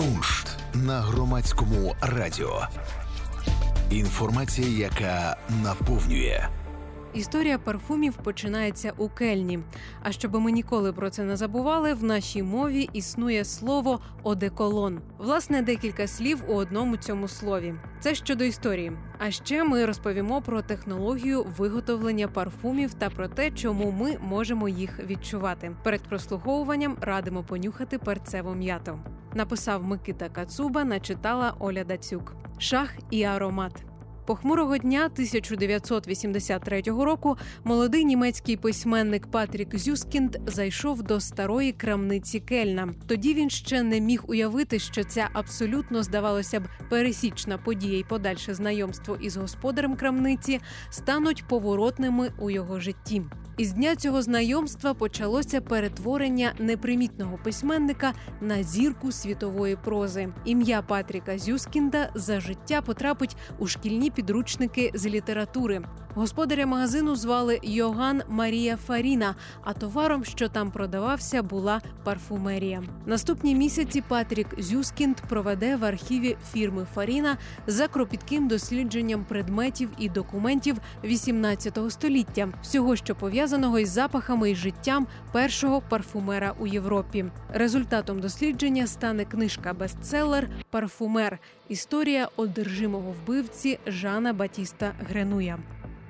Куншт на громадському радіо. Інформація, яка наповнює. Історія парфумів починається у кельні. А щоб ми ніколи про це не забували, в нашій мові існує слово одеколон. Власне, декілька слів у одному цьому слові. Це щодо історії. А ще ми розповімо про технологію виготовлення парфумів та про те, чому ми можемо їх відчувати. Перед прослуховуванням радимо понюхати перцеву м'яту. Написав Микита Кацуба, начитала Оля Дацюк. Шах і аромат. Похмурого дня 1983 року молодий німецький письменник Патрік Зюскінд зайшов до старої крамниці Кельна. Тоді він ще не міг уявити, що ця абсолютно здавалося б пересічна подія і подальше знайомство із господарем крамниці стануть поворотними у його житті. Із дня цього знайомства почалося перетворення непримітного письменника на зірку світової прози. Ім'я Патріка Зюскінда за життя потрапить у шкільні підручники з літератури. Господаря магазину звали Йоган Марія Фаріна, а товаром, що там продавався, була парфумерія. Наступні місяці Патрік Зюскінд проведе в архіві фірми Фаріна за кропітким дослідженням предметів і документів 18 століття, всього, що пов'язаного із запахами і життям першого парфумера у Європі. Результатом дослідження стане книжка бестселер Парфумер. Історія одержимого вбивці Жана Батіста Гренуя.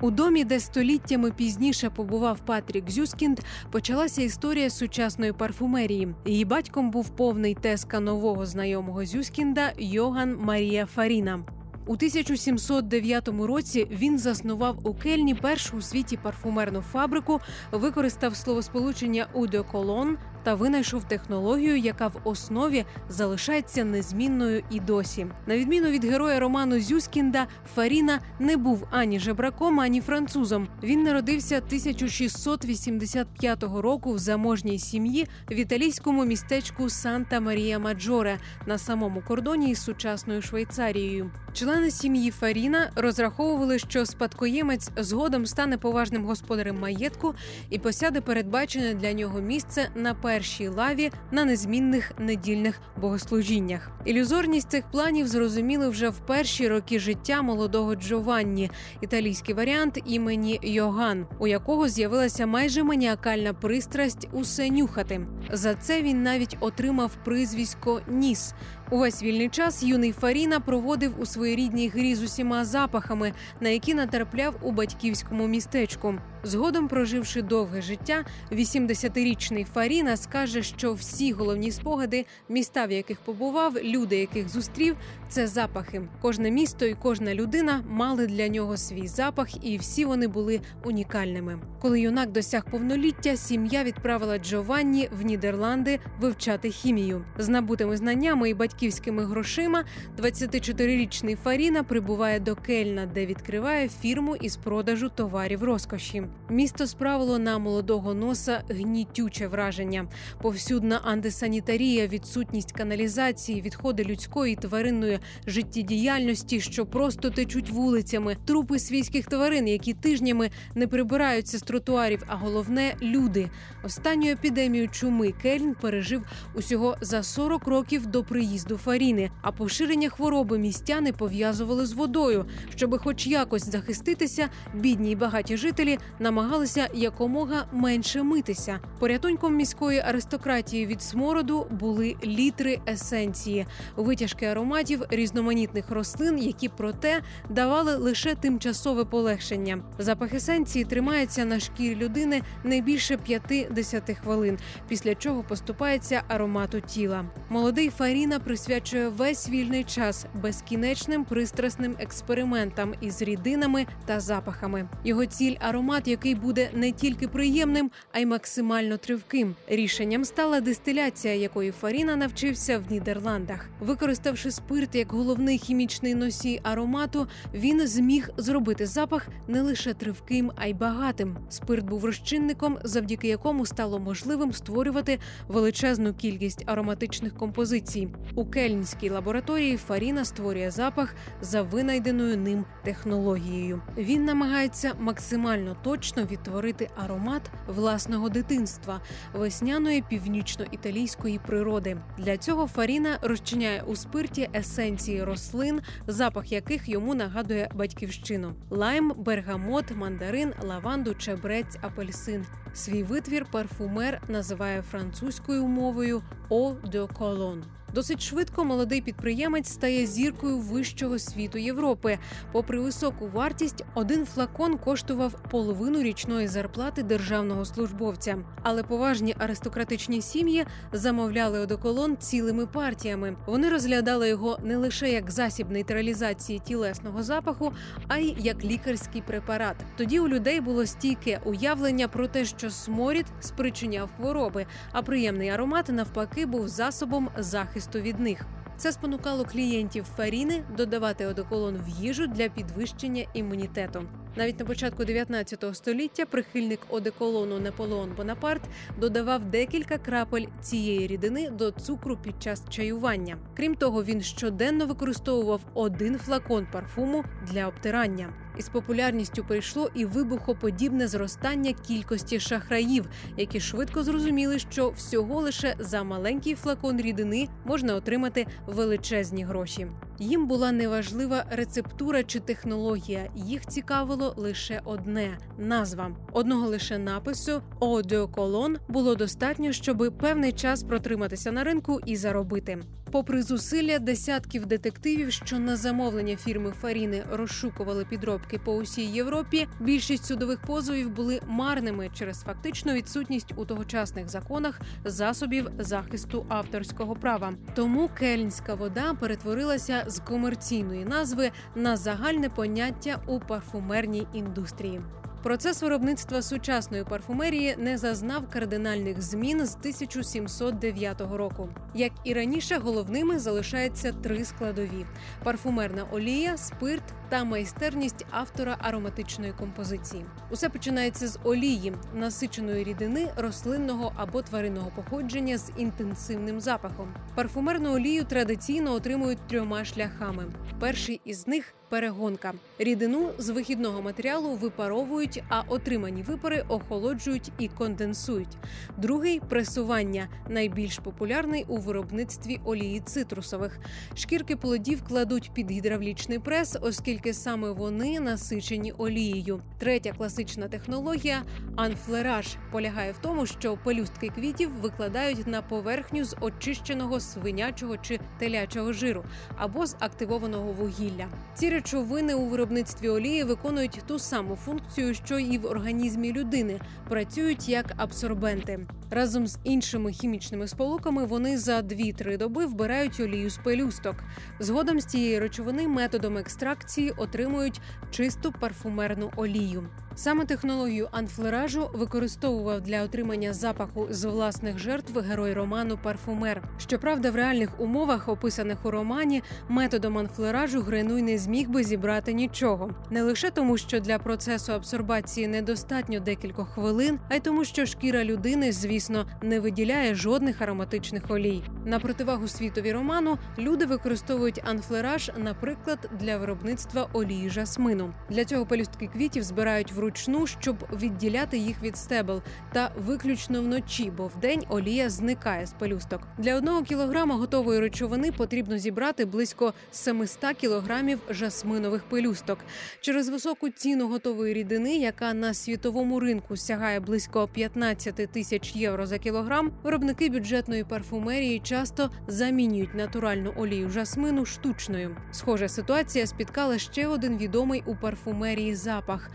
У домі, де століттями пізніше побував Патрік Зюскінд, почалася історія сучасної парфумерії. Її батьком був повний теска нового знайомого Зюскінда Йоган Марія Фаріна. У 1709 році він заснував у Кельні першу у світі парфумерну фабрику, використав словосполучення «Eau de Cologne» та винайшов технологію, яка в основі залишається незмінною і досі. На відміну від героя роману Зюскінда, Фаріна не був ані жебраком, ані французом. Він народився 1685 року в заможній сім'ї в італійському містечку Санта Марія Маджоре на самому кордоні із сучасною Швейцарією. Члени сім'ї Фаріна розраховували, що спадкоємець згодом стане поважним господарем маєтку і посяде передбачене для нього місце на першій лаві на незмінних недільних богослужіннях. Ілюзорність цих планів зрозуміли вже в перші роки життя молодого Джованні, італійський варіант імені Йоган, у якого з'явилася майже маніакальна пристрасть усе нюхати. За це він навіть отримав призвісько Ніс. Увесь вільний час юний Фаріна проводив у своїй рідній грі з усіма запахами, на які натрапляв у батьківському містечку. Згодом, проживши довге життя, 80-річний Фаріна скаже, що всі головні спогади, міста, в яких побував, люди, яких зустрів, це запахи. Кожне місто і кожна людина мали для нього свій запах, і всі вони були унікальними. Коли юнак досяг повноліття, сім'я відправила Джованні в Нідерланди вивчати хімію з набутими знаннями і батьківськими грошима. 24-річний Фаріна прибуває до Кельна, де відкриває фірму із продажу товарів розкоші. Місто справило на молодого носа гнітюче враження. Повсюдна антисанітарія, відсутність каналізації, відходи людської тваринної життєдіяльності, що просто течуть вулицями, трупи свійських тварин, які тижнями не прибираються з тротуарів. А головне люди. Останню епідемію чуми Кельн пережив усього за 40 років до приїзду Фаріни. А поширення хвороби містяни пов'язували з водою, щоби, хоч якось захиститися, бідні й багаті жителі намагалися якомога менше митися. Порятунком міської аристократії від смороду були літри есенції, витяжки ароматів різноманітних рослин, які проте давали лише тимчасове полегшення. Запах есенції тримається на шкірі людини не більше 5-10 хвилин, після чого поступається аромату тіла. Молодий Фаріна присвячує весь вільний час безкінечним пристрасним експериментам із рідинами та запахами. Його ціль аромат, який буде не тільки приємним, а й максимально тривким. Рішенням стала дистиляція, якої Фаріна навчився в Нідерландах. Використавши спирт як головний хімічний носій аромату, він зміг зробити запах не лише тривким, а й багатим. Спирт був розчинником, завдяки якому стало можливим створювати величезну кількість ароматичних композицій. У кельнській лабораторії Фаріна створює запах за винайденою ним технологією. Він намагається максимально точно відтворити аромат власного дитинства, весняної північно-італійської природи. Для цього Фаріна розчиняє у спирті есенції рослин, запах яких йому нагадує батьківщину: лайм, бергамот, мандарин, лаванду, чебрець, апельсин. Свій витвір парфумер називає французькою мовою «eau de cologne». Досить швидко молодий підприємець стає зіркою вищого світу Європи. Попри високу вартість, один флакон коштував половину річної зарплати державного службовця. Але поважні аристократичні сім'ї замовляли одеколон цілими партіями. Вони розглядали його не лише як засіб нейтралізації тілесного запаху, а й як лікарський препарат. Тоді у людей було стійке уявлення про те, що сморід спричиняв хвороби, а приємний аромат навпаки був засобом захисту захисту від них. Це спонукало клієнтів Фаріни додавати одеколон в їжу для підвищення імунітету. Навіть на початку 19 століття прихильник одеколону Наполеон Бонапарт додавав декілька крапель цієї рідини до цукру під час чаювання. Крім того, він щоденно використовував один флакон парфуму для обтирання. Із популярністю прийшло і вибухоподібне зростання кількості шахраїв, які швидко зрозуміли, що всього лише за маленький флакон рідини можна отримати величезні гроші. Їм була неважлива рецептура чи технологія. Їх цікавило лише одне назва одного лише напису «Eau de Cologne» було достатньо, щоб певний час протриматися на ринку і заробити. Попри зусилля десятків детективів, що на замовлення фірми Фаріни розшукували підробки по усій Європі, більшість судових позовів були марними через фактичну відсутність у тогочасних законах засобів захисту авторського права. Тому кельнська вода перетворилася з комерційної назви на загальне поняття у парфумерній індустрії. Процес виробництва сучасної парфумерії не зазнав кардинальних змін з 1709 року. Як і раніше, головними залишаються три складові: парфумерна олія, спирт та майстерність автора ароматичної композиції. Усе починається з олії, насиченої рідини рослинного або тваринного походження з інтенсивним запахом. Парфумерну олію традиційно отримують трьома шляхами. Перший із них перегонка. Рідину з вихідного матеріалу випаровують, а отримані випари охолоджують і конденсують. Другий пресування найбільш популярний у виробництві олії цитрусових. Шкірки плодів кладуть під гідравлічний прес, оскільки саме вони насичені олією. Третя класична технологія анфлераж полягає в тому, що пелюстки квітів викладають на поверхню з очищеного свинячого чи телячого жиру або з активованого вугілля. Ці речовини у виробництві олії виконують ту саму функцію, що і в організмі людини, працюють як абсорбенти. Разом з іншими хімічними сполуками вони за 2-3 доби вбирають олію з пелюсток. Згодом з цієї речовини методом екстракції отримують чисту парфумерну олію. Саме технологію анфлеражу використовував для отримання запаху з власних жертв герой роману Парфумер. Щоправда, в реальних умовах, описаних у романі, методом анфлеражу Гренуй не зміг би зібрати нічого, не лише тому, що для процесу абсорбації недостатньо декількох хвилин, а й тому, що шкіра людини, звісно, не виділяє жодних ароматичних олій. На противагу світові роману люди використовують анфлераж, наприклад, для виробництва олії жасмину. Для цього пелюстки квітів збирають вручну вручну, щоб відділяти їх від стебел, та виключно вночі, бо вдень олія зникає з пелюсток. Для одного кілограма готової речовини потрібно зібрати близько 700 кілограмів жасминових пелюсток. Через високу ціну готової рідини, яка на світовому ринку сягає близько 15 тисяч євро за кілограм. Виробники бюджетної парфумерії часто замінюють натуральну олію жасмину штучною. Схожа ситуація спіткала ще один відомий у парфумерії запах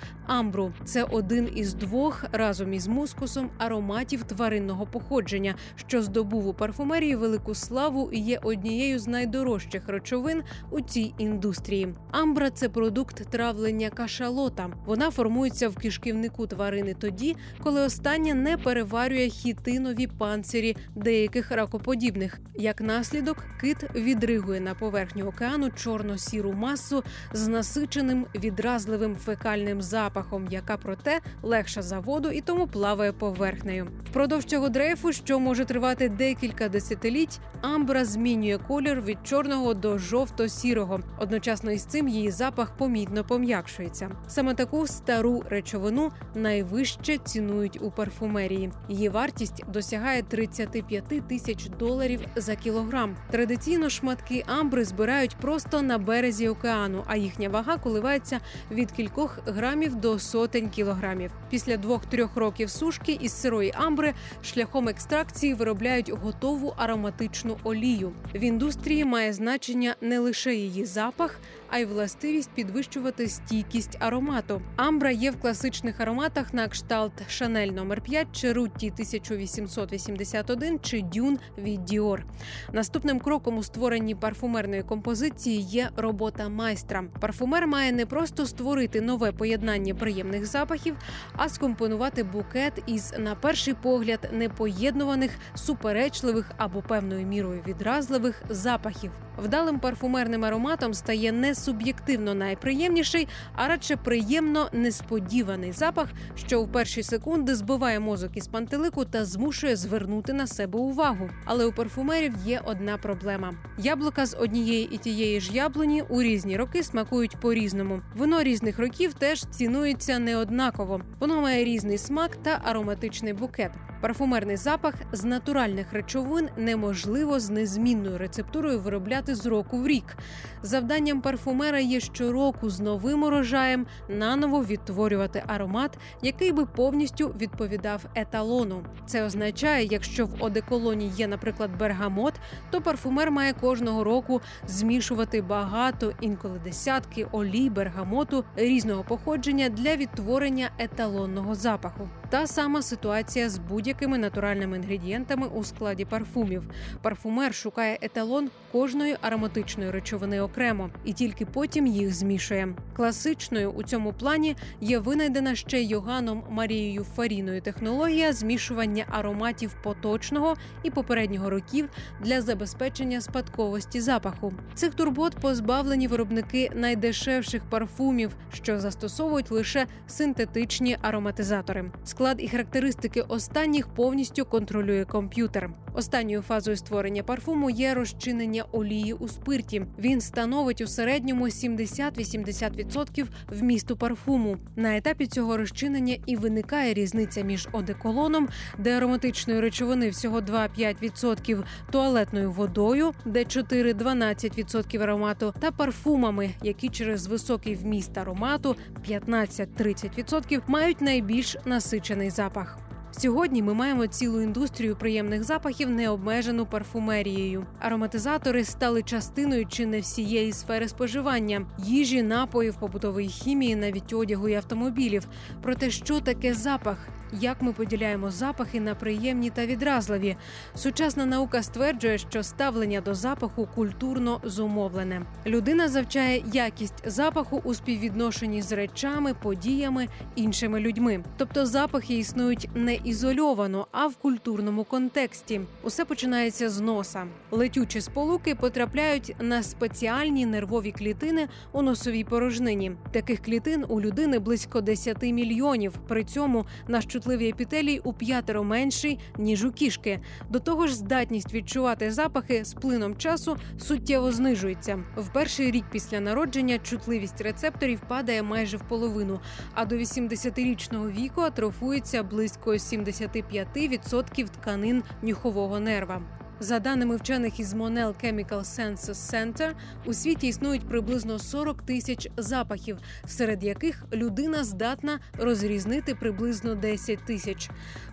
амбру. Це один із двох разом із мускусом ароматів тваринного походження, що здобув у парфумерії велику славу і є однією з найдорожчих речовин у цій індустрії. Амбра це продукт травлення кашалота. Вона формується в кишківнику тварини тоді, коли остання не переварює хітинові панцирі деяких ракоподібних. Як наслідок, кит відригує на поверхню океану чорно-сіру масу з насиченим відразливим фекальним запахом м'яка, проте легша за воду і тому плаває поверхнею. Впродовж цього дрейфу, що може тривати декілька десятиліть, амбра змінює колір від чорного до жовто-сірого. Одночасно із цим її запах помітно пом'якшується. Саме таку стару речовину найвище цінують у парфумерії. Її вартість досягає 35 тисяч доларів за кілограм. Традиційно шматки амбри збирають просто на березі океану, а їхня вага коливається від кількох грамів до сотень кілограмів. Після двох-трьох років сушки із сирої амбри шляхом екстракції виробляють готову ароматичну олію. В індустрії має значення не лише її запах, а й властивість підвищувати стійкість аромату. Амбра є в класичних ароматах на кшталт Шанель номер 5 Черутті 1881 чи Дюн від Діор. Наступним кроком у створенні парфумерної композиції є робота майстра. Парфумер має не просто створити нове поєднання приємних запахів, а скомпонувати букет із, на перший погляд, непоєднуваних, суперечливих або певною мірою відразливих запахів. Вдалим парфумерним ароматом стає не суб'єктивно найприємніший, а радше приємно несподіваний запах, що у перші секунди збиває мозок із пантелику та змушує звернути на себе увагу. Але у парфумерів є одна проблема: яблука з однієї і тієї ж яблуні у різні роки смакують по різному. Вино різних років теж цінується неоднаково. Воно має різний смак та ароматичний букет. Парфумерний запах з натуральних речовин неможливо з незмінною рецептурою виробляти з року в рік. Завданням парфумера є щороку з новим урожаєм наново відтворювати аромат, який би повністю відповідав еталону. Це означає, якщо в одеколоні є, наприклад, бергамот, то парфумер має кожного року змішувати багато, інколи десятки олій бергамоту різного походження для відтворення еталонного запаху. Та сама ситуація з будь-якими натуральними інгредієнтами у складі парфумів. Парфумер шукає еталон кожної ароматичної речовини окремо і тільки потім їх змішує. Класичною у цьому плані є винайдена ще Йоганом Марією Фаріною технологія змішування ароматів поточного і попереднього років для забезпечення спадковості запаху. Цих турбот позбавлені виробники найдешевших парфумів, що застосовують лише синтетичні ароматизатори. Склад і характеристики останніх повністю контролює комп'ютер. Останньою фазою створення парфуму є розчинення олії у спирті. Він становить у середньому 70-80% вмісту парфуму. На етапі цього розчинення і виникає різниця між одеколоном, де ароматичної речовини всього 2-5%, туалетною водою, де 4-12% аромату, та парфумами, які через високий вміст аромату 15-30% мають найбільш насичений запах. Сьогодні ми маємо цілу індустрію приємних запахів, необмежену парфумерією. Ароматизатори стали частиною чи не всієї сфери споживання, їжі, напоїв, побутової хімії, навіть одягу і автомобілів. Проте, що таке запах? Як ми поділяємо запахи на приємні та відразливі? Сучасна наука стверджує, що ставлення до запаху культурно зумовлене. Людина завчає якість запаху у співвідношенні з речами, подіями, іншими людьми. Тобто запахи існують не ізольовано, а в культурному контексті. Усе починається з носа. Летючі сполуки потрапляють на спеціальні нервові клітини у носовій порожнині. Таких клітин у людини близько 10 мільйонів. При цьому наш чутливий епітелій у п'ятеро менший ніж у кішки. До того ж, здатність відчувати запахи з плином часу суттєво знижується. В перший рік після народження чутливість рецепторів падає майже в половину, а до 80-річного віку атрофується близько 75% тканин нюхового нерва. За даними вчених із Monell Chemical Senses Center, у світі існують приблизно 40 тисяч запахів, серед яких людина здатна розрізнити приблизно 10 тисяч.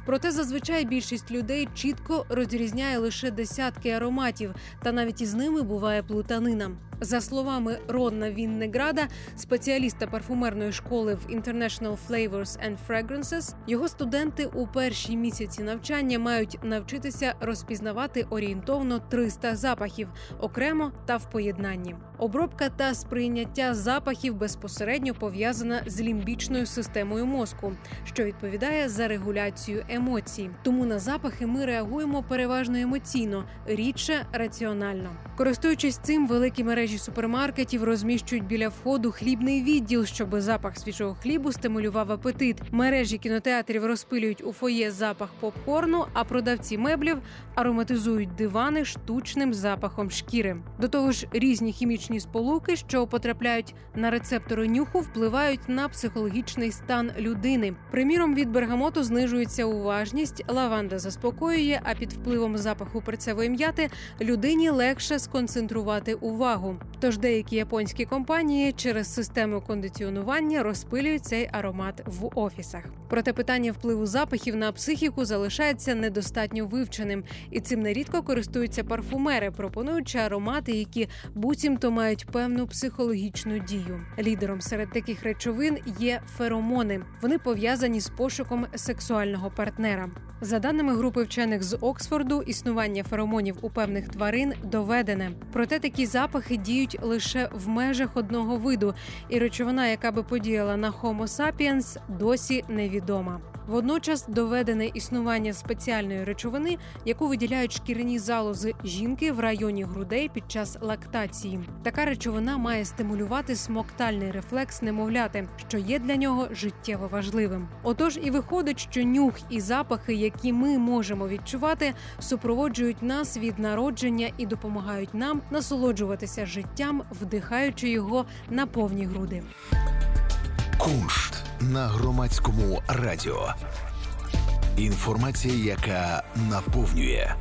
Проте зазвичай більшість людей чітко розрізняє лише десятки ароматів, та навіть із ними буває плутанина. За словами Ронна Віннеграда, спеціаліста парфумерної школи в International Flavors and Fragrances, його студенти у перші місяці навчання мають навчитися розпізнавати орієнтовно 300 запахів окремо та в поєднанні. Обробка та сприйняття запахів безпосередньо пов'язана з лімбічною системою мозку, що відповідає за регуляцію емоцій. Тому на запахи ми реагуємо переважно емоційно, рідше раціонально. Користуючись цим, великі мережі супермаркетів розміщують біля входу хлібний відділ, щоб запах свіжого хлібу стимулював апетит. Мережі кінотеатрів розпилюють у фоє запах попкорну, а продавці меблів ароматизують дивани штучним запахом шкіри. До того ж, різні хімічні сполуки, що потрапляють на рецептори нюху, впливають на психологічний стан людини. Приміром, від бергамоту знижується уважність, лаванда заспокоює, а під впливом запаху перцевої м'яти людині легше сконцентрувати увагу. Тож деякі японські компанії через систему кондиціонування розпилюють цей аромат в офісах. Проте питання впливу запахів на психіку залишається недостатньо вивченим, і цим нерідко користуються парфумери, пропонуючи аромати, які буцімто мають певну психологічну дію. Лідером серед таких речовин є феромони. Вони пов'язані з пошуком сексуального партнера. За даними групи вчених з Оксфорду, існування феромонів у певних тварин доведене. Проте такі запахи діють лише в межах одного виду, і речовина, яка би подіяла на Homo sapiens, досі невідома. Водночас доведене існування спеціальної речовини, яку виділяють шкіряні залози жінки в районі грудей під час лактації. Така речовина має стимулювати смоктальний рефлекс немовляти, що є для нього життєво важливим. Отож, і виходить, що нюх і запахи, які ми можемо відчувати, супроводжують нас від народження і допомагають нам насолоджуватися життям, вдихаючи його на повні груди. Куншт на громадському радіо. Інформація, яка наповнює.